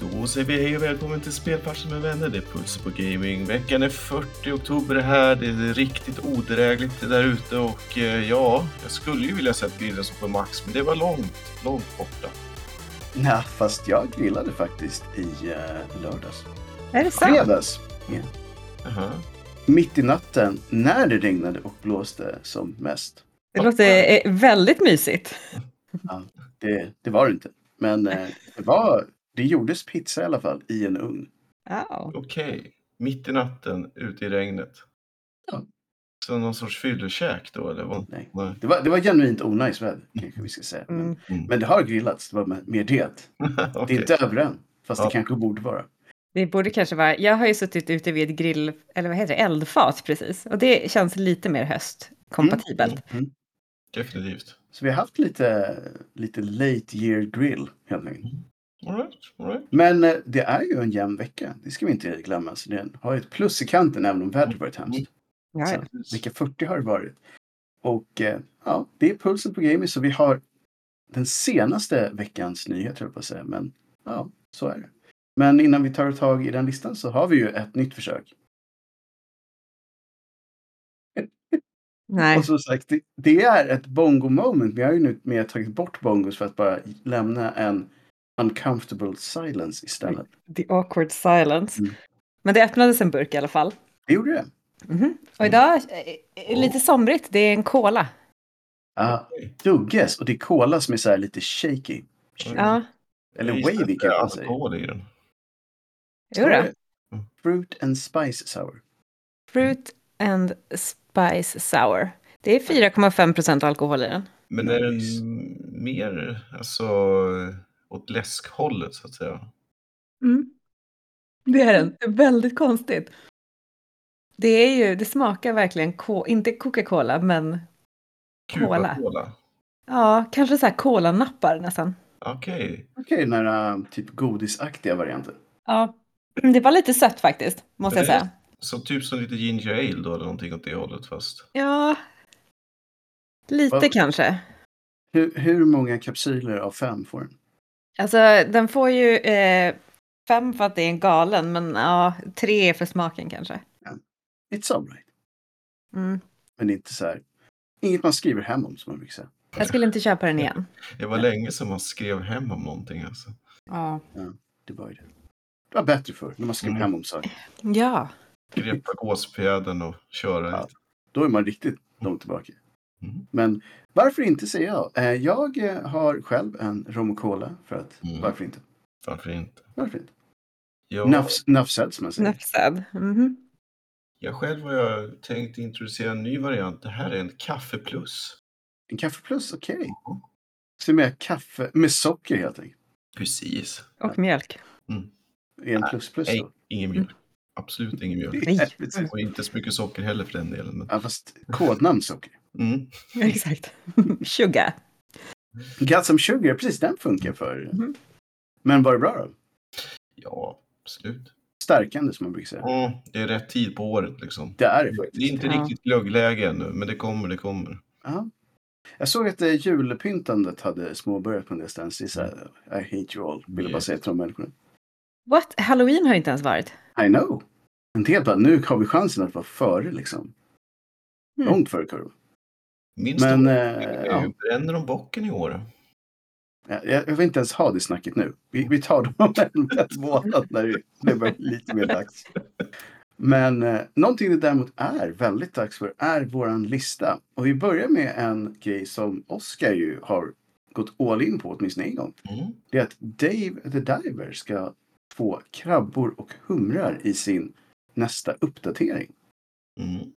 Då säger vi hej och välkommen till Spelfarsen med vänner. Det är Pulser på Gaming. Veckan är 40 oktober här. Det är riktigt odrägligt där ute och eh, ja, jag skulle ju vilja sett bilden som på Max, men det var långt, långt borta. Nej, fast jag grillade faktiskt i uh, lördags. Är det sant? Fredags. Ja. Aha. Mitt i natten när det regnade och blåste som mest. Det låter eh, väldigt mysigt. Ja, det, det var det inte. Men det, var, det gjordes pizza i alla fall i en ugn. Ja. Okej, mitt i natten ute i regnet. Ja. Så någon sorts fyllekäk då eller? Vad? Nej. Nej. Det var, det var genuint onajs väder kanske vi ska säga. Men, Mm. Mm. men det har grillats, det var med- mer det. Det Okej. är inte över än. Fast Ja. det kanske borde vara. Det borde kanske vara, jag har ju suttit ute vid ett grill, eller vad heter det, eldfat precis. Och det känns lite mer höstkompatibelt. Mm. Definitivt. Så vi har haft lite, lite late year grill helt enkelt. All right, all right. Men eh, det är ju en jämn vecka. Det ska vi inte glömma. Så den har ett plus i kanten även om vädret varit hemskt. Ja. Så, Vecka 40 har det varit. Och eh, ja, det är pulsen på gaming. Så vi har den senaste veckans nyhet höll jag på att säga. Men ja, så är det. Men innan vi tar tag i den listan så har vi ju ett nytt försök. Nej, Och som sagt, det, det är ett bongo moment. Vi har ju nu mer tagit bort bongos för att bara lämna en uncomfortable silence istället. the awkward silence. Mm. Men det öppnades en burk i alla fall. Det gjorde det. Mhm. Och idag, är lite somrigt, det är en cola. Ja, Dugges och det är cola som är så här lite shaky. Ja, Eller wavy kan man säga. jo då. Fruit and spice sour. Fruit and spice sour. Det är 4,5 procent alkohol i den. Men är den mer alltså, åt läskhållet så att säga? Mm. Det är den. Det är väldigt konstigt. Det är ju, det smakar verkligen, ko- inte Coca-Cola, men Cola. Cuba-cola? ja, kanske så här kolanappar nästan. Okej. Okej, den här äh, typ godisaktiga varianten. Ja, det var lite sött faktiskt, måste jag säga. Så typ som lite ginger ale då eller någonting åt det hållet fast. Ja, lite Vad- kanske. Hur, hur många kapsyler av fem får den? Alltså, den får ju eh, fem för att det är en galen, men ja, tre för smaken kanske. It's alright. Mm. Men inte så här. Inget man skriver hem om som man brukar säga. Jag skulle inte köpa den igen. Det var länge sedan man skrev hem om någonting alltså. Ja. Det var ju det. Det var bättre för när man skrev Mm. hem om saker. Ja. Greppa gåspjädern och köra Ja. lite. Då är man riktigt långt tillbaka. Mm. Men varför inte säger jag. Eh, Jag eh, har själv en rom och cola för att Mm. varför inte? Varför inte? Varför inte? Nuff, said som man säger. Nufsad. Mhm. jag själv har jag tänkt introducera en ny variant. Det här är en kaffe plus. En kaffe plus, okej. Så med kaffe med socker helt enkelt. Precis. Och mjölk. Är en plus plus Nej, då? ingen mjölk. Absolut ingen mjölk. Och inte så mycket socker heller för den delen. Men... Ja, fast kodnamn socker. Mm. Exakt. Sugar. Got some sugar, precis den funkar för. Mhm. Men var det bra då? Ja, absolut. Stärkande som man brukar säga. Mm, det är rätt tid på året liksom. Det är det Det är faktiskt. inte Ja. riktigt glöggläge ännu, men det kommer, det kommer. Ja. Jag såg att eh, julpyntandet hade småbörjat på en del ställen. I hate you all, vill jag bara Yes. säga till de människorna. What? Halloween har ju inte ens varit. I know. En del bara, nu har vi chansen att vara före liksom. Mm. Långt före kurvan. Min Men, stora eh, är ja. bränner de bocken i år? Jag, jag vill inte ens ha det snacket nu. Vi, vi tar dem om en månad när det, blir lite mer dags. Men eh, någonting det däremot är väldigt dags för är våran lista. Och vi börjar med en grej som Oscar ju har gått all in på åtminstone en gång. Mm. Det är att Dave the Diver ska få krabbor och humrar i sin nästa uppdatering. Mm.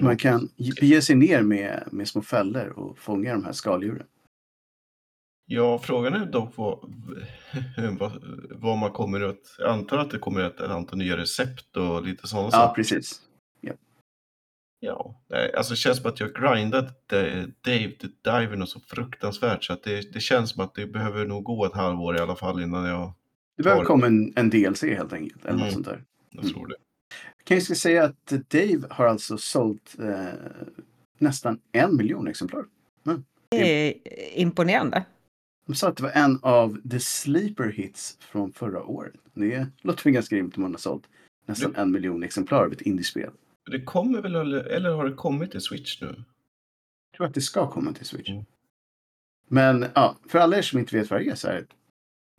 Man kan ge ge sig ner med, med små fällor och fånga de här skaldjuren. Ja, frågan är dock vad, vad, vad man kommer att... Jag antar att det kommer ett, ett antal nya recept och lite sådana Ja, saker. precis. Ja, nej, alltså det känns som att jag grindat Dave the Diver något så fruktansvärt så att det, det känns som att det behöver nog gå ett halvår i alla fall innan jag, Det behöver Har- komma en, en DLC helt enkelt. Eller något Mm. sånt där. jag Mm. tror det. Kan jag ska säga att Dave har alltså sålt eh, nästan en miljon exemplar. Det är imponerande. De sa att det var en av the sleeper hits från förra året. Det låter väl ganska rimligt om man har sålt nästan en miljon exemplar av ett indiespel. Det kommer väl, eller, eller har det kommit till Switch nu? Jag tror att det ska komma till Switch. Mm. Men ja, för alla er som inte vet vad det är så är det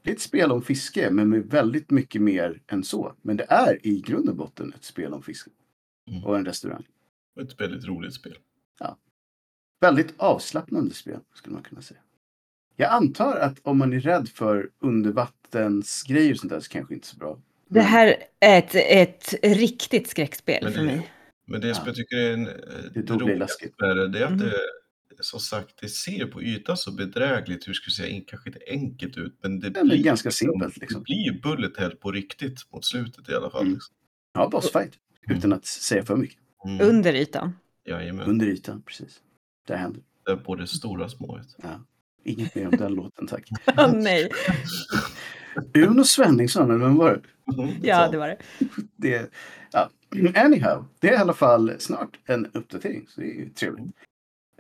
det är ett spel om fiske, men med väldigt mycket mer än så. Men det är i grund och botten ett spel om fiske. Mm. Och en restaurang. Ett väldigt roligt spel. Väldigt avslappnande spel, skulle man kunna säga. Jag antar att om man är rädd för undervattensgrejer och sånt där så kanske inte så bra. Det här är ett, ett riktigt skräckspel Men för det- mig. Men det som Ja. jag tycker är en, Det det läskigt. med det, det är att det, som sagt, det ser på ytan så bedrägligt, hur ska jag säga, in- kanske inte enkelt ut, men det Ja, men blir ganska simpelt, liksom. Det blir bullet hell på riktigt mot slutet i alla fall. Mm. Liksom. Ja, bossfight. Mm. Utan att säga för mycket. Mm. Under ytan. Jajamän, Under ytan, precis. Där händer det är både stora och små. du. Inget mer om den låten, tack. Åh nej. Uno Svenningsson, eller vem var det? Mm, Ja, det var det. det ja. Anyhow, det är i alla fall snart en uppdatering, så det är ju trevligt.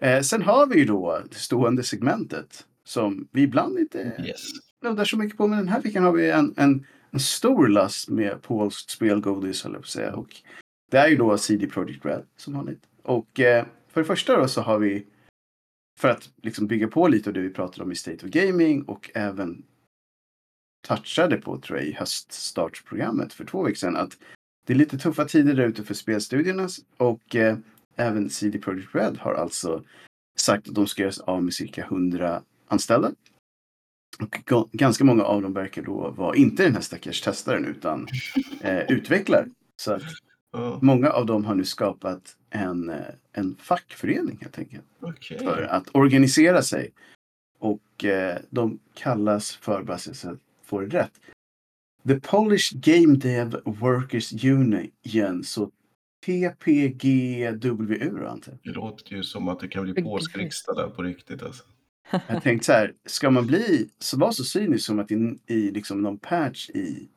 Eh, sen har vi ju då det stående segmentet som vi ibland inte Yes. nuddar så mycket på, men den här veckan har vi en, en, en stor last med polskt spelgodis, höll jag på att säga. Och det är ju då CD Projekt Red som vanligt. Och eh, för det första då så har vi, för att liksom bygga på lite av det vi pratade om i State of Gaming och även touchade på tror jag i höststartsprogrammet för två veckor sedan, att det är lite tuffa tider där ute för spelstudierna och eh, även CD Projekt Red har alltså sagt att de ska göra sig av med cirka 100 anställda. Och ga- ganska många av dem verkar då vara inte den här stackars testaren utan eh, utvecklare. Så att många av dem har nu skapat en, eh, en fackförening helt enkelt. Okej. För att organisera sig. Och eh, de kallas för, bara så jag får det rätt. The Polish Game Dev Workers Union. Så TPGWU antar jag. Det låter ju som att det kan bli polsk riksdag där på riktigt. Alltså. Jag tänkte så här, ska man bli så vara så cynisk som att i, i liksom någon patch i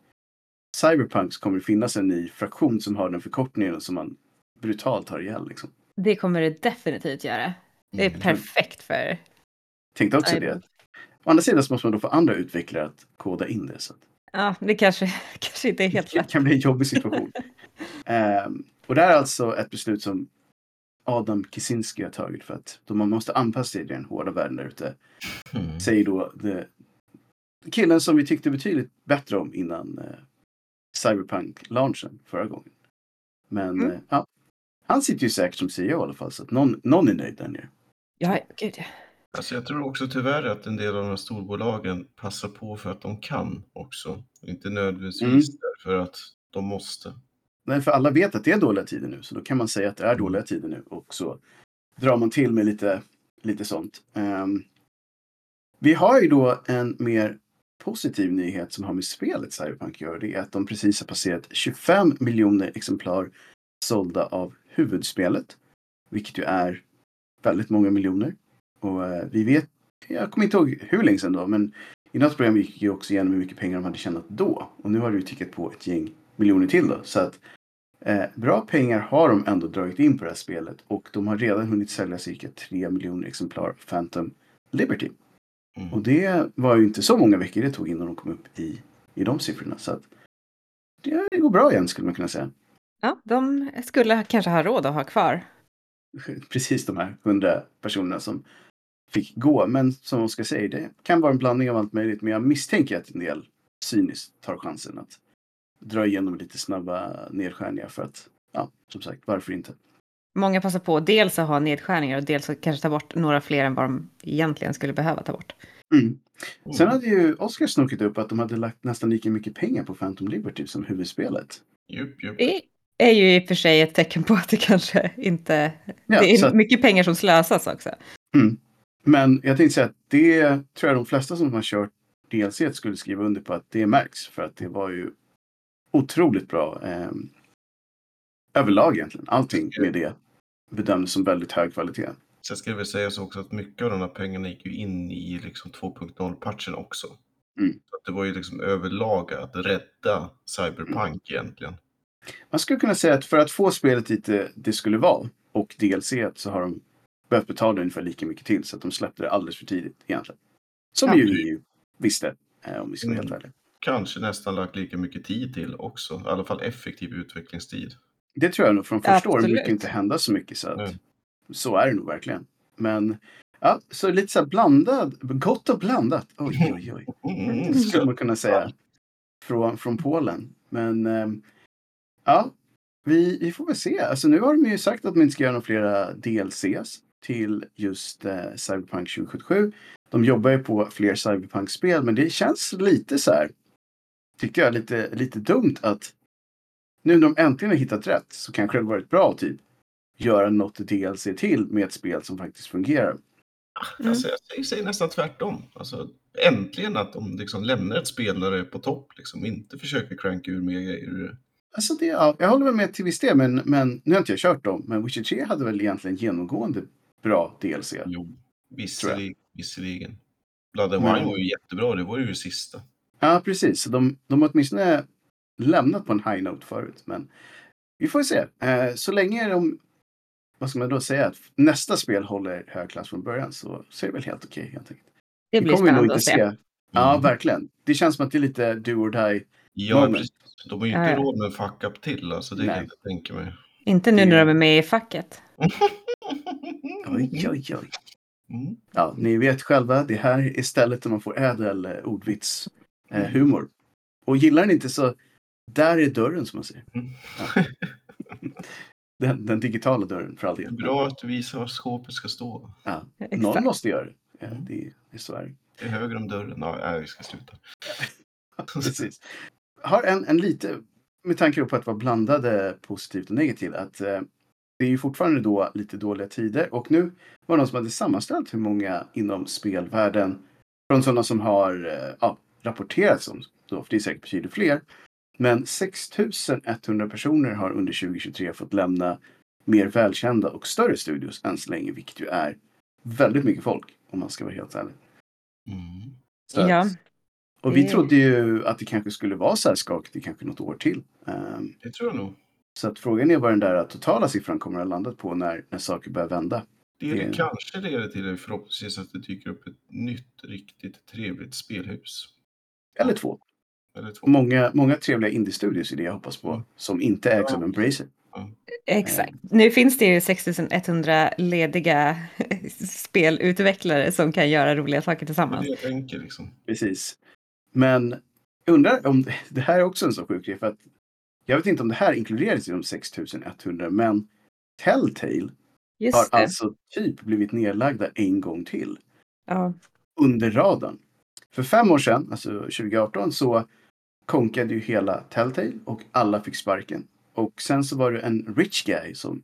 Cyberpunk så kommer det finnas en ny fraktion som har den förkortningen som man brutalt har ihjäl. Liksom. Det kommer det definitivt göra. Det är Mm. perfekt för Tänkte också det. Cyberpunk. Å andra sidan så måste man då få andra utvecklare att koda in det. Så att Ja, det kanske, kanske inte är helt det lätt. kan bli en jobbig situation. Ehm, och det här är alltså ett beslut som Adam Kicinski har tagit för att då man måste anpassa sig till den hårda världen där ute. Mm. Säger då the, killen som vi tyckte betydligt bättre om innan eh, Cyberpunk-launchen förra gången. Men Mm. eh, ja, han sitter ju säkert som CEO i alla fall så att någon, någon är nöjd där nere. Ja, gud ja. Alltså jag tror också tyvärr att en del av de här storbolagen passar på för att de kan också. Inte nödvändigtvis Mm. för att de måste. Men för alla vet att det är dåliga tider nu så då kan man säga att det är dåliga tider nu och så drar man till med lite, lite sånt. Ehm, vi har ju då en mer positiv nyhet som har med spelet Cyberpunk att göra. Det är att de precis har passerat 25 miljoner exemplar sålda av huvudspelet. Vilket ju är väldigt många miljoner. Och eh, vi vet, jag kommer inte ihåg hur länge sedan då, men i något program gick ju också igenom hur mycket pengar de hade tjänat då. Och nu har det ju tickat på ett gäng miljoner till då. Så att eh, bra pengar har de ändå dragit in på det här spelet. Och de har redan hunnit sälja cirka 3 miljoner exemplar av Phantom Liberty. Mm. Och det var ju inte så många veckor det tog innan de kom upp i, i de siffrorna. Så att det, det går bra igen skulle man kunna säga. ja, de skulle kanske ha råd att ha kvar. Precis de här 100 personerna som fick gå. Men som Oskar säger, det kan vara en blandning av allt möjligt. Men jag misstänker att en del cyniskt tar chansen att dra igenom lite snabba nedskärningar för att, ja, som sagt, varför inte? Många passar på dels att ha nedskärningar och dels att kanske ta bort några fler än vad de egentligen skulle behöva ta bort. Mm. Mm. Sen hade ju Oskar snokit upp att de hade lagt nästan lika mycket pengar på Phantom Liberty som huvudspelet. Jupp, jupp. Det är ju i och för sig ett tecken på att det kanske inte... Ja, det är att- mycket pengar som slösas också. Men jag tänkte säga att det tror jag de flesta som har kört DLC skulle skriva under på att det märks. För att det var ju otroligt bra eh, överlag egentligen. Allting med det bedömdes som väldigt hög kvalitet. Sen ska det väl sägas också att mycket av de här pengarna gick ju in i liksom 2.0-patchen också. Mm. Så att det var ju liksom överlag att rädda Cyberpunk egentligen. Man skulle kunna säga att för att få spelet dit det, det skulle vara och DLC så har de behövt betala ungefär lika mycket till så att de släppte det alldeles för tidigt egentligen. Som Ja. ju vi ju visste, eh, om vi ska vara helt Mm. ärliga. Kanske nästan lagt lika mycket tid till också. I alla fall effektiv utvecklingstid. Det tror jag nog. Från första året brukar inte hända så mycket. Så, att, Nej. så är det nog verkligen. Men ja, så lite så här blandad, gott och blandat. Oj, oj, oj. Mm, skulle man kunna säga. Från, från Polen. Men ehm, ja, vi, vi får väl se. Alltså nu har de ju sagt att de inte ska göra några flera DLCs till just eh, Cyberpunk 2077. De jobbar ju på fler Cyberpunk-spel, men det känns lite så här, tycker jag, lite, lite dumt att nu när de äntligen har hittat rätt så kanske det hade varit bra att typ göra något DLC till med ett spel som faktiskt fungerar. Mm. Alltså, jag säger, säger nästan tvärtom. Alltså, äntligen att de liksom lämnar ett spel där det är på topp. Liksom, inte försöker cranka ur mer grejer. Alltså det, ja, jag håller väl med till viss del, men, men nu har inte jag kört dem. Men Witcher 3 hade väl egentligen genomgående bra DLC. Jo, visserligen. visserligen. Blood and Wine var ju jättebra. Det var ju det sista. Ja, precis. Så De, de har åtminstone lämnat på en high note förut. Men vi får se. Eh, så länge de, vad ska man då säga, att nästa spel håller hög klass från början så, så är det väl helt okej. helt enkelt. Det Vi blir kommer nog spännande inte att se. Ja, Mm. verkligen. Det känns som att det är lite do or die. Ja, Moment. precis. De har ju inte Ja, råd med en fuck-up till. Alltså, det Nej. kan jag inte tänka mig. Inte nu när de är med i facket. Oj, oj, oj. Mm. Ja, ni vet själva, det här är stället där man får ädel ordvits eh, humor. Och gillar ni inte så, där är dörren som man säger. Mm. Ja. Den, den digitala dörren för all Det är del. bra att du visar var skåpet ska stå. Ja. Någon måste göra det. Ja, det, är så är det. Är höger om dörren. Ja, vi ska sluta. Precis. Har en, en lite, med tanke på att vara blandade positivt och negativt, att eh, det är ju fortfarande då lite dåliga tider och nu var det någon som hade sammanställt hur många inom spelvärlden från sådana som har eh, ja, rapporterats om, då, för det är säkert betydligt fler. Men 6100 personer har under 2023 fått lämna mer välkända och större studios än så länge, vilket ju är väldigt mycket folk om man ska vara helt ärlig. Mm. Så Ja, och vi trodde ju att det kanske skulle vara så här skakigt i kanske något år till. Ehm, Det tror jag nog. Så att frågan är vad den där totala siffran kommer att landa på när, när saker börjar vända. Det, Det- kanske leder till förhoppningsvis att det dyker upp ett nytt riktigt trevligt spelhus. Eller två. Eller två. Många, många trevliga indie-studios är det jag hoppas på. Mm. Som inte ägs Ja. av Embracer. exakt. Nu finns det ju 6100 lediga spelutvecklare som kan göra roliga saker är tillsammans. det jag tänker liksom. Precis. Men jag undrar om det här är också en så sjuk grej. För att jag vet inte om det här inkluderas i de 6100. Men Telltale har Just det. alltså typ blivit nedlagda en gång till. Ja. under radarn. För fem år sedan, alltså 2018, så konkade ju hela Telltale och alla fick sparken. Och sen så var det en rich guy som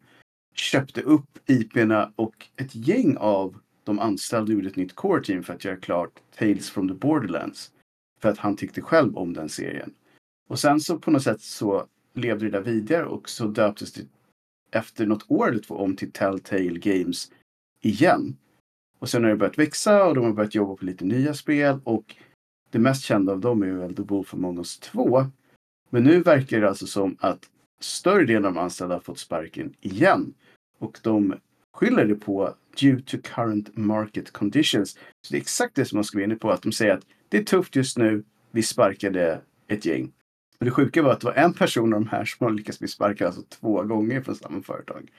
köpte upp IP'na och ett gäng av de anställda gjorde ett nytt core team för att göra klart Tales from the Borderlands. För att han tyckte själv om den serien. Och sen så på något sätt så levde det där vidare och så döptes det efter något år eller två om till Telltale Games igen. Och sen har det börjat växa och de har börjat jobba på lite nya spel och det mest kända av dem är väl The Wolf Among Us 2. Men nu verkar det alltså som att större delen av de anställda har fått sparken igen. Och de skyller det på due to current market conditions. Så det är exakt det som man ska vara inne på, att de säger att det är tufft just nu, vi sparkade ett gäng. Och det sjuka var att det var en person av de här som har lyckats bli sparkad alltså två gånger från samma företag.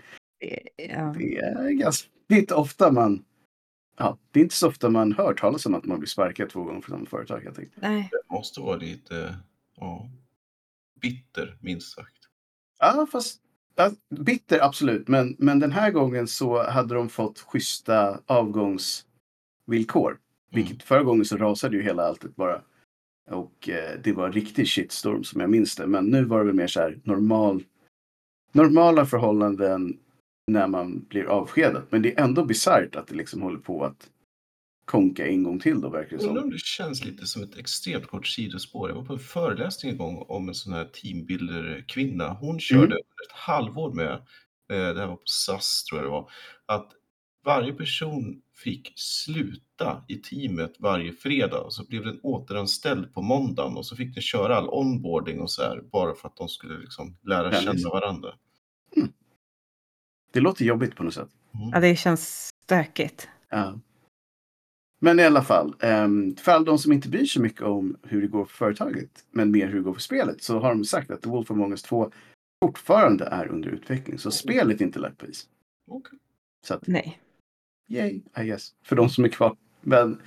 Ja. Det är ganska det är inte ofta man Ja, det är inte så ofta man hör talas om att man blir sparkad två gånger från samma företag. Jag tänkte. Nej. Det måste vara lite ja, bitter, minst sagt. Ja, fast ja, bitter absolut. Men, men den här gången så hade de fått schyssta avgångsvillkor. Vilket förra gången så rasade ju hela alltet bara. Och eh, det var en riktig shitstorm som jag minns det. Men nu var det väl mer så här normal, normala förhållanden när man blir avskedad. Men det är ändå bisarrt att det liksom håller på att konka en gång till då verkar det som. om det känns lite som ett extremt kort sidospår. Jag var på en föreläsning en gång om en sån här teambuilder-kvinna. Hon körde Mm. ett halvår med, eh, det här var på SAS tror jag det var, att varje person fick sluta i teamet varje fredag och så blev den återanställd på måndagen och så fick den köra all onboarding och så här bara för att de skulle liksom lära känna varandra. Det låter jobbigt på något sätt. Mm. ja, det känns stökigt. Ja. Men i alla fall, um, för alla de som inte bryr sig mycket om hur det går för företaget, men mer hur det går för spelet, så har de sagt att The Wolf Among Us 2 fortfarande är under utveckling. Så spelet är inte lagt på is. Okej. Så att, Nej. Yay, I guess. För de som är kvar. Men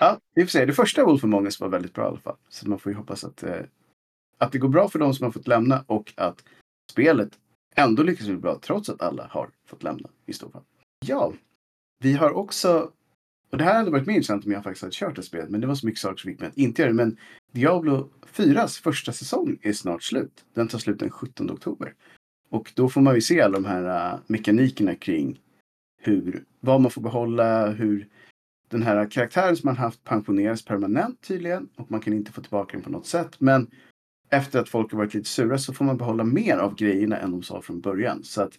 ja, vi får se. Det första Wolf Among Us var väldigt bra i alla fall. Så man får ju hoppas att, eh, att det går bra för de som har fått lämna och att spelet ändå lyckas bli bra trots att alla har fått lämna i så fall. Ja, vi har också, och det här hade varit mer intressant om jag faktiskt hade kört det spelet, men det var så mycket saker som fick mig att inte göra det. Men Diablo 4s första säsong är snart slut. Den tar slut den 17 oktober. Och då får man ju se alla de här uh, mekanikerna kring hur, vad man får behålla, hur den här karaktären som man haft pensioneras permanent tydligen och man kan inte få tillbaka den på något sätt. Men efter att folk har varit lite sura så får man behålla mer av grejerna än de sa från början. Så att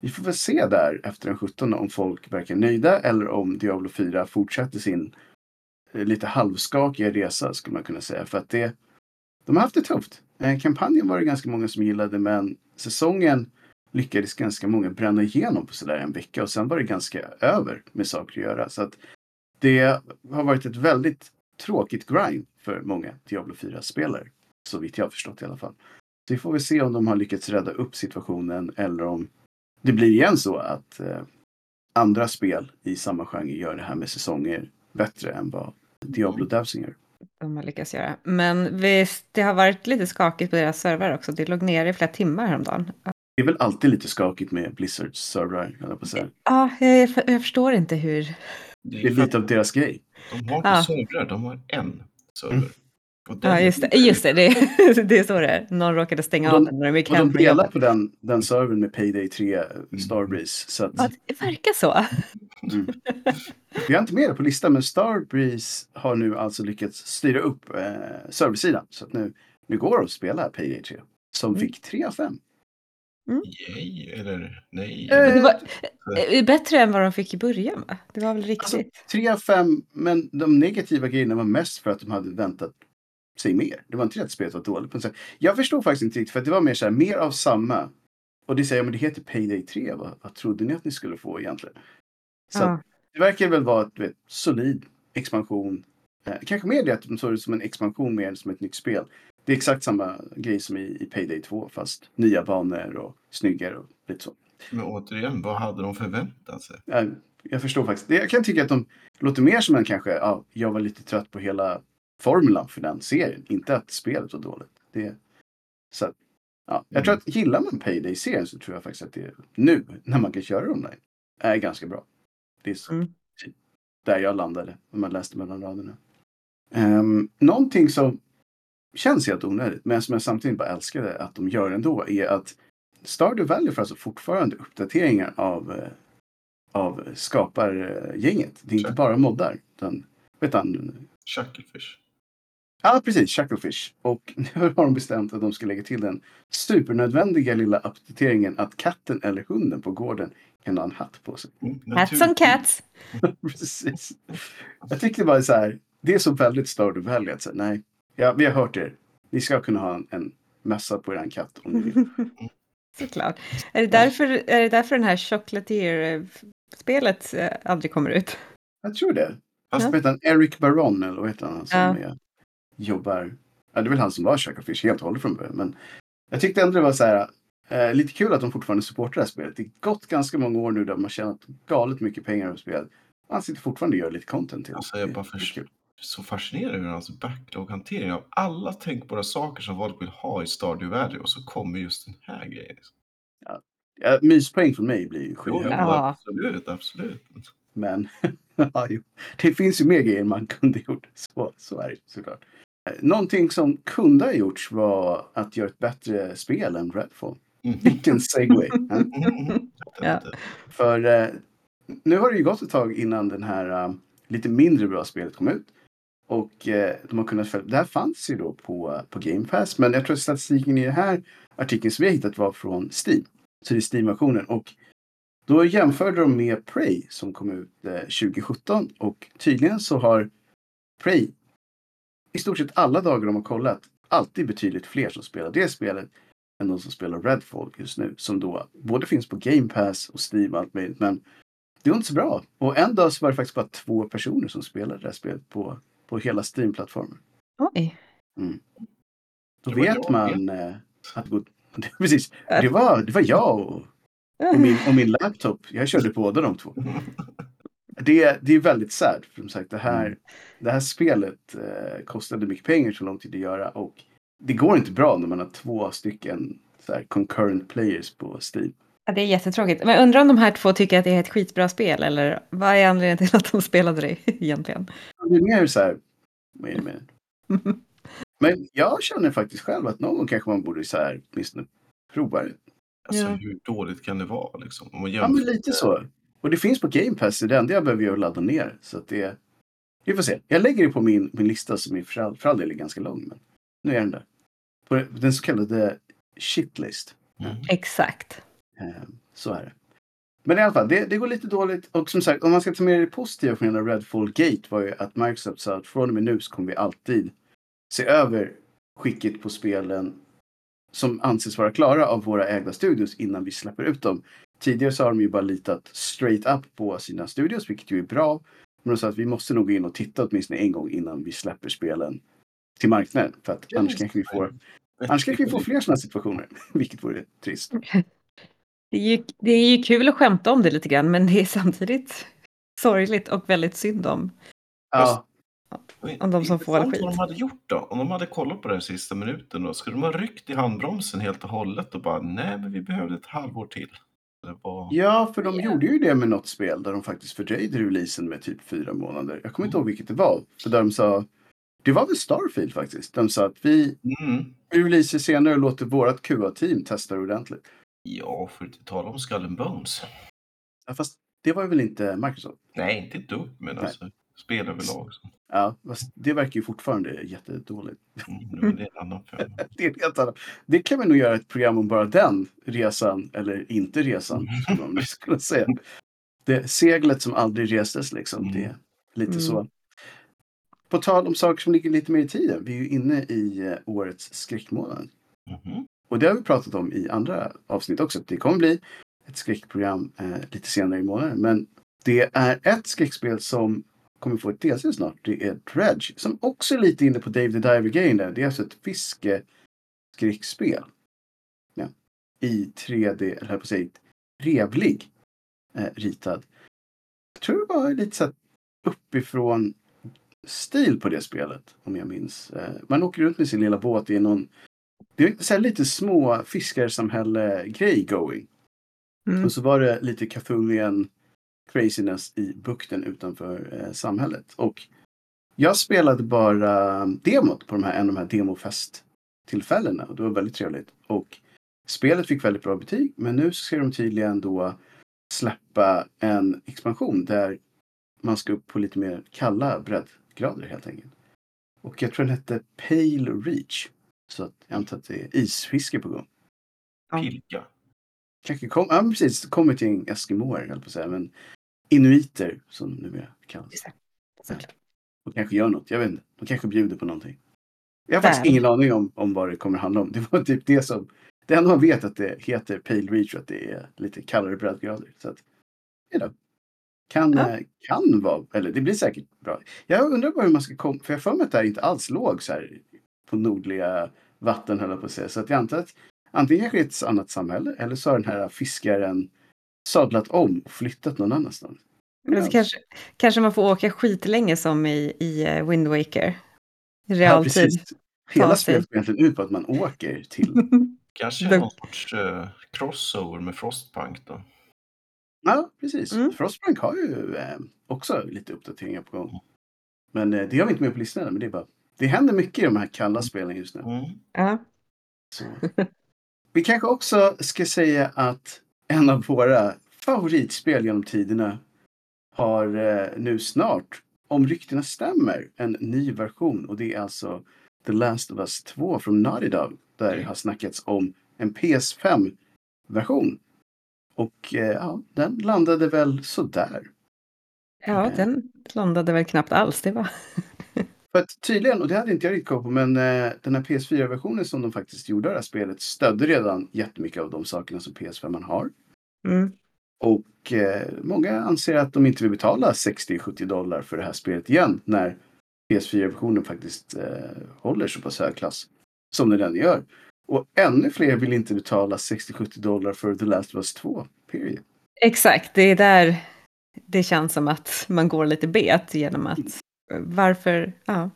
vi får väl se där efter den 17 om folk verkar nöjda eller om Diablo 4 fortsätter sin eh, lite halvskakiga resa skulle man kunna säga. För att det, de har haft det tufft. Eh, kampanjen var det ganska många som gillade men säsongen lyckades ganska många bränna igenom på sådär en vecka och sen var det ganska över med saker att göra. Så att det har varit ett väldigt tråkigt grind för många Diablo 4-spelare. Så vitt jag har förstått i alla fall. Så vi får väl se om de har lyckats rädda upp situationen eller om det blir igen så att eh, andra spel i samma genre gör det här med säsonger bättre än vad Diablo Devsing gör. De har lyckats göra. Men visst, det har varit lite skakigt på deras servrar också. Det låg nere i flera timmar häromdagen. Det är väl alltid lite skakigt med Blizzards servrar, jag på säga. Ja, jag, jag förstår inte hur. Det är lite av deras grej. De har inte Ja. servrar, de har en server. Mm. Ja, just det. Just det, det, är- det är så det är. Någon råkade stänga Och av de- den när de gick Och hem de delar på den, den servern med Payday 3 Starbreeze. Så att, Ja, det verkar så. vi har inte med det på listan, men Starbreeze har nu alltså lyckats styra upp eh, serversidan. Så att nu, nu går det att spela Payday 3. Som Mm. fick 3 av 5. Yay, eller nej. Eh, Det var eh, bättre än vad de fick i början, va? Det var väl Alltså, riktigt? 3 av 5, men de negativa grejerna var mest för att de hade väntat sig mer. Det var inte det att spelet var dåligt. Jag förstår faktiskt inte riktigt, för att det var mer så här, mer av samma. Och det säger men det heter Payday 3. Vad, vad trodde ni att ni skulle få egentligen? Så Ja. det verkar väl vara ett solid expansion. Eh, kanske mer det att de såg det som en expansion mer än som ett nytt spel. Det är exakt samma grej som i, i Payday 2 fast nya banor och snyggare och lite så. Men återigen, vad hade de förväntat sig? Jag, jag förstår faktiskt. Jag kan tycka att de låter mer som en kanske, ja, jag var lite trött på hela formulan för den serien. Inte att spelet var dåligt. Det, så att, ja, jag tror att gillar man Payday-serien så tror jag faktiskt att det nu, när man kan köra online, är ganska bra. Det är så, Mm. där jag landade när man läste mellan raderna. Um, någonting som känns helt onödigt, men som jag samtidigt bara älskade att de gör ändå, är att Stardew Valley får alltså fortfarande uppdateringar av, eh, av skapargänget. Det är inte bara moddar. Utan, vet han, Chucklefish. ja, precis, Chucklefish. Och nu har de bestämt att de ska lägga till den supernödvändiga lilla uppdateringen att katten eller hunden på gården kan ha en hatt på sig. Mm, Hats on cats. Precis. Jag tyckte bara så här, det är så väldigt Stardew Valley att säga, nej, ja, vi har hört er. Ni ska kunna ha en, en mössa på er katt om ni vill. Såklart. Är det därför, är det därför den här Chocolatier-spelet eh, aldrig kommer ut? Jag tror det. Fast Ja. vet han Eric Baron eller vad heter han som Ja. är, jobbar, ja det är väl han som var Chucklefish helt och hållet från början. Men jag tyckte ändå det var så här, eh, lite kul att de fortfarande supportar det här spelet. Det har gått ganska många år nu där man tjänat galet mycket pengar på spelet. Man sitter fortfarande och gör lite content till. Alltså, jag bara förstår. Så fascinerad över hans backlog-hantering av alla tänkbara saker som folk vill ha i Stardew Valley och så kommer just den här grejen. Ja, myspoäng från mig blir ju skyhög. Ja. absolut, absolut. Men ja, det finns ju mer grejer man kunde gjort. Så, så är det såklart. Eh, Någonting som kunde ha gjorts var att göra ett bättre spel än Redfall. Mm. Vilken segway. ja. Mm. Ja. För eh, nu har det ju gått ett tag innan den här eh, lite mindre bra spelet kom ut. Och eh, de har kunnat följa, det här fanns ju då på, på Game Pass. Men jag tror att statistiken i den här artikeln som vi har hittat var från Steam. Så det är Steam-versionen. Och då jämförde de med Prey som kom ut eh, 2017. Och tydligen så har Prey i stort sett alla dagar de har kollat alltid betydligt fler som spelar det spelet än de som spelar Redfall just nu. Som då både finns på Game Pass och Steam och allt möjligt. Men det var inte så bra. Och en dag så var det faktiskt bara två personer som spelade det här spelet på, på hela Steam-plattformen. Oj. Då Det vet jag man eh, att gå... Precis. Det var, det var jag och, och, min, och min laptop. Jag körde båda de två. Det, det är väldigt sad. För som sagt, det här, Mm. det här spelet eh, kostade mycket pengar så lång tid att göra. Och det går inte bra när man har två stycken så här, concurrent players på Steam. Ja, det är jättetråkigt. Men jag undrar om de här två tycker att det är ett skitbra spel eller vad är anledningen till att de spelade det egentligen? Det är mer så här... Wait a minute. Men jag känner faktiskt själv att någon gång kanske man borde så här, åtminstone prova det. Alltså Ja. hur dåligt kan det vara liksom? Om man Ja, men lite så. Och det finns på Game Pass. Det enda jag behöver göra är att ladda ner. Så att det... Vi får se. Jag lägger det på min, min lista som är för all, för all del är ganska lång. Men nu är den där. På den så kallade shitlist. Mm. Exakt. Eh, Så är det. Men i alla fall, det, det går lite dåligt. Och som sagt, om man ska ta med det positiva från hela Redfall Gate var ju att Microsoft sa att från och med nu så kommer vi alltid se över skicket på spelen som anses vara klara av våra ägda studios innan vi släpper ut dem. Tidigare så har de ju bara litat straight up på sina studios, vilket ju är bra. Men de sa att vi måste nog gå in och titta åtminstone en gång innan vi släpper spelen till marknaden. För att annars kanske vi får, annars kanske vi får fler sådana situationer, vilket vore trist. Det är, ju, det är ju kul att skämta om det lite grann men det är samtidigt sorgligt och väldigt synd om. Ja, Om de som får skit. vad de hade gjort då. Om de hade kollat på här sista minuten då. Skulle de ha ryckt i handbromsen helt och hållet och bara nej men vi behövde ett halvår till. Var... Ja, för de gjorde ju det med något spel där de faktiskt fördröjde releasen med typ fyra månader. Jag kommer inte ihåg vilket det var. För där de sa, det var väl Starfield faktiskt. De sa att vi Mm. releaser senare och låter vårt QA-team testa det ordentligt. Ja, för att inte tala om Skull and Bones. Ja, fast det var väl inte Microsoft? Nej, inte ett dugg, men Nej. alltså spel överlag. Ja, fast det verkar ju fortfarande jättedåligt. Mm, nu är det en annan femma. Det, är helt det kan vi nog göra ett program om bara den resan, eller inte resan, som man skulle säga. Det seglet som aldrig restes liksom. Det är lite Mm. så. På tal om saker som ligger lite mer i tiden. Vi är ju inne i eh, årets skräckmånad. Mhm. Och det har vi pratat om i andra avsnitt också. Det kommer bli ett skräckprogram eh, lite senare i månaden. Men det är ett skräckspel som kommer få ett DLC snart. Det är Dredge. Som också är lite inne på Dave the Diver-grejen där. Det är alltså ett fiskeskräckspel. Ja. I 3D, eller jag på att säga trevlig eh, ritad. Jag tror det var lite så här uppifrån stil på det spelet. Om jag minns. Eh, man åker runt med sin lilla båt i någon det är så lite små fiskarsamhälle-grej going. Mm. Och så var det lite Cthulhian craziness i bukten utanför eh, samhället. Och jag spelade bara demot på de här, en av de här demofest-tillfällena. Och det var väldigt trevligt. Och spelet fick väldigt bra betyg. Men nu ska de tydligen då släppa en expansion där man ska upp på lite mer kalla breddgrader helt enkelt. Och jag tror den hette Pale Reach. Så att jag antar att det är isfiske på gång. Ja. Pilka. Kanske kom, ja, precis, kommer ett gäng eskimoer, höll på att säga. Men inuiter som de numera kallas. Just det. Såklart. Och kanske gör något. Jag vet inte. De kanske bjuder på någonting. Jag har faktiskt Där. ingen aning om, om vad det kommer handla om. Det var typ det som... Det enda man vet att det heter Pale Reach och att det är lite kallare breddgrader. Så att, you know, kan, Ja. eh, kan vara, eller det blir säkert bra. Jag undrar bara hur man ska komma, för jag har för mig att det här inte alls låg så här på nordliga vatten höll jag på att säga. Så att jag antar att antingen kanske det är ett annat samhälle eller så har den här fiskaren sadlat om och flyttat någon annanstans. Eller så kanske, kanske man får åka skitlänge som i, i eh, Wind Waker. I Ja, realtid. precis. Hela spelet går egentligen ut på att man åker till Kanske någon sorts eh, crossover med Frostpunk då. Ja, precis. Mm. Frostbank har ju eh, också lite uppdateringar på gång. Men eh, det har vi inte med på listan men det är bara... Det händer mycket i de här kalla spelen just nu. Mm. ja. Så. Vi kanske också ska säga att en av våra favoritspel genom tiderna har eh, nu snart, om ryktena stämmer, en ny version. Och det är alltså The Last of Us 2 från Naughty Dog. Där det har snackats om en PS5-version. Och eh, ja, den landade väl sådär. ja, den landade väl knappt alls. Det var... För att tydligen, och det hade inte jag riktigt koll på, men eh, den här PS4-versionen som de faktiskt gjorde av det här spelet stödde redan jättemycket av de sakerna som PS5 man har. Mm. Och eh, många anser att de inte vill betala 60-70 dollar för det här spelet igen när PS4-versionen faktiskt eh, håller så pass hög klass som den gör. Och ännu fler vill inte betala 60-70 dollar för The Last of Us 2. Period. Exakt, det är där det känns som att man går lite bet genom att varför, ja.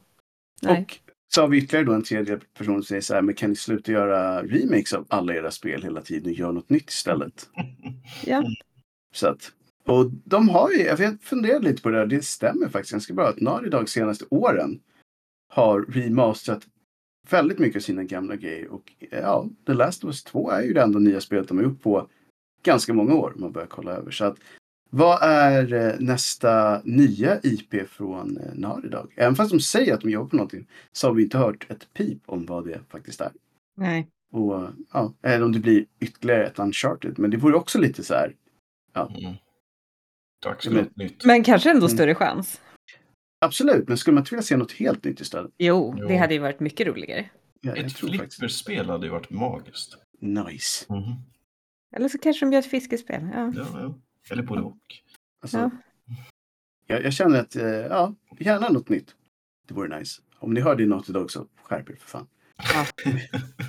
Nej. Och så har vi ytterligare då en tredje person som säger så här, men kan ni sluta göra remakes av alla era spel hela tiden och göra något nytt istället? Ja. Så att, och de har ju, jag funderar lite på det där, det stämmer faktiskt ganska bra att Naughty Dog senaste åren har remasterat väldigt mycket av sina gamla grejer. Och ja, The Last of Us 2 är ju det enda nya spelet de har gjort på ganska många år om man börjar kolla över. Så att, vad är eh, nästa nya IP från eh, Naughty Dog? Även fast de säger att de jobbar på någonting så har vi inte hört ett pip om vad det faktiskt är. Nej. Och ja, eller om det blir ytterligare ett Uncharted. Men det vore också lite så här. Ja. Mm. Dags för Men- något nytt. Men kanske ändå Mm. större chans. Absolut, men skulle man inte vilja se något helt nytt istället? Jo, Jo. det hade ju varit mycket roligare. Ja, Ett flipperspel hade ju varit magiskt. Nice. Mhm. Eller så kanske de gör ett fiskespel. Ja. Ja, ja. Eller både och. Alltså, Ja. jag, jag känner att, eh, ja, gärna något nytt. Det vore nice. Om ni hör det i Naughty Dog så skärp er för fan. Ja.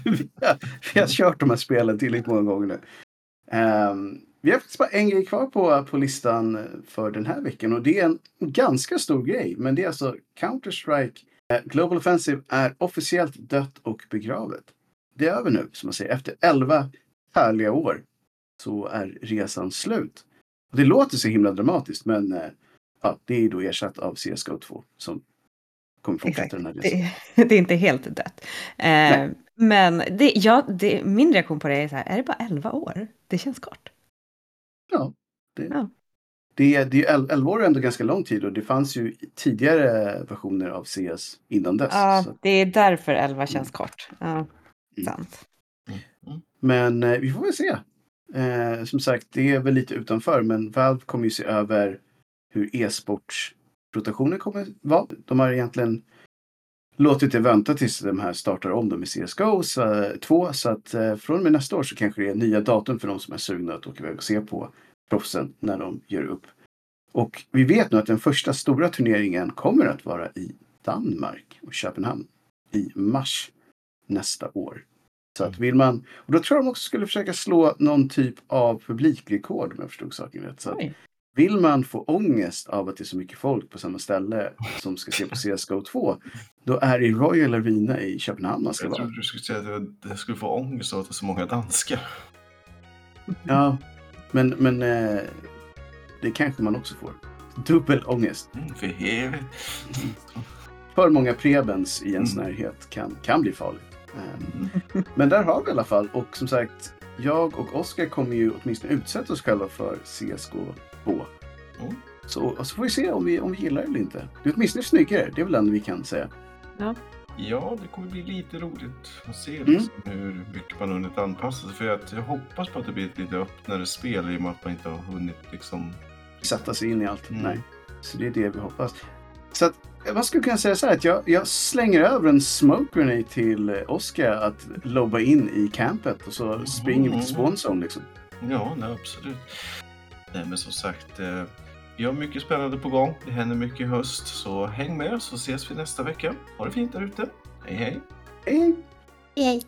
vi, har, vi har kört de här spelen tillräckligt många gånger nu. Ehm, vi har faktiskt bara en grej kvar på, på listan för den här veckan och det är en ganska stor grej. Men det är alltså Counter-Strike eh, Global Offensive är officiellt dött och begravet. Det är över nu, som man säger. Efter 11 härliga år så är resan slut. Det låter så himla dramatiskt men eh, ja, det är då ersatt av CSGO 2 som kommer fortsätta Exakt. den här resan. Det, det är inte helt dött. Eh, men det, ja, det, min reaktion på det är så här, är det bara 11 år? Det känns kort. Ja. Det, Ja. det, är- det är el- 11 år är ändå ganska lång tid och det fanns ju tidigare versioner av CS innan dess. Ja, Så, det är därför 11 känns kort. Ja, Mm. sant. Mm. men eh, vi får väl se. Eh, som sagt, det är väl lite utanför men Valve kommer ju se över hur e-sportsrotationen kommer vara. De har egentligen låtit det vänta tills de här startar om dem i CSGO 2. Så att eh, från och med nästa år så kanske det är nya datum för de som är sugna att åka iväg och se på proffsen när de gör upp. Och vi vet nu att den första stora turneringen kommer att vara i Danmark och Köpenhamn i mars nästa år. Så att vill man, och då tror jag de också skulle försöka slå någon typ av publikrekord om jag förstod saken rätt. Så att vill man få ångest av att det är så mycket folk på samma ställe som ska se på CSGO 2, då är det i Royal Arena i Köpenhamn man ska Jag vara. trodde du skulle säga att det- jag skulle få ångest av att det är så många danskar. Ja, men, men eh, det kanske man också får. Dubbel ångest. Mm, för. För många prebens i ens Mm. närhet kan, kan bli farligt. Ehm, Men där har vi i alla fall. Och som sagt, jag och Oskar kommer ju åtminstone utsätta oss själva för CSGO 2. Mm. Så, så får vi se om vi, om vi gillar det eller inte. Det är åtminstone snyggare, det är väl det vi kan säga. Ja, det kommer bli lite roligt att se Mm. liksom, hur mycket man hunnit anpassa sig. För att jag hoppas på att det blir ett lite öppnare spel i och med att man inte har hunnit liksom... Sätta sig in i allt. Mm. Nej. Så det är det vi hoppas. Så att, man skulle kunna säga så här att jag, jag slänger över en smoke grenade till eh, Oskar att lobba in i campet och så springer vi till sponsorn liksom. Ja, nej, absolut. Nej, men som sagt, eh, vi har mycket spännande på gång. Det händer mycket i höst, så häng med så ses vi nästa vecka. Ha det fint där ute. Hej, hej! Hej! Yay.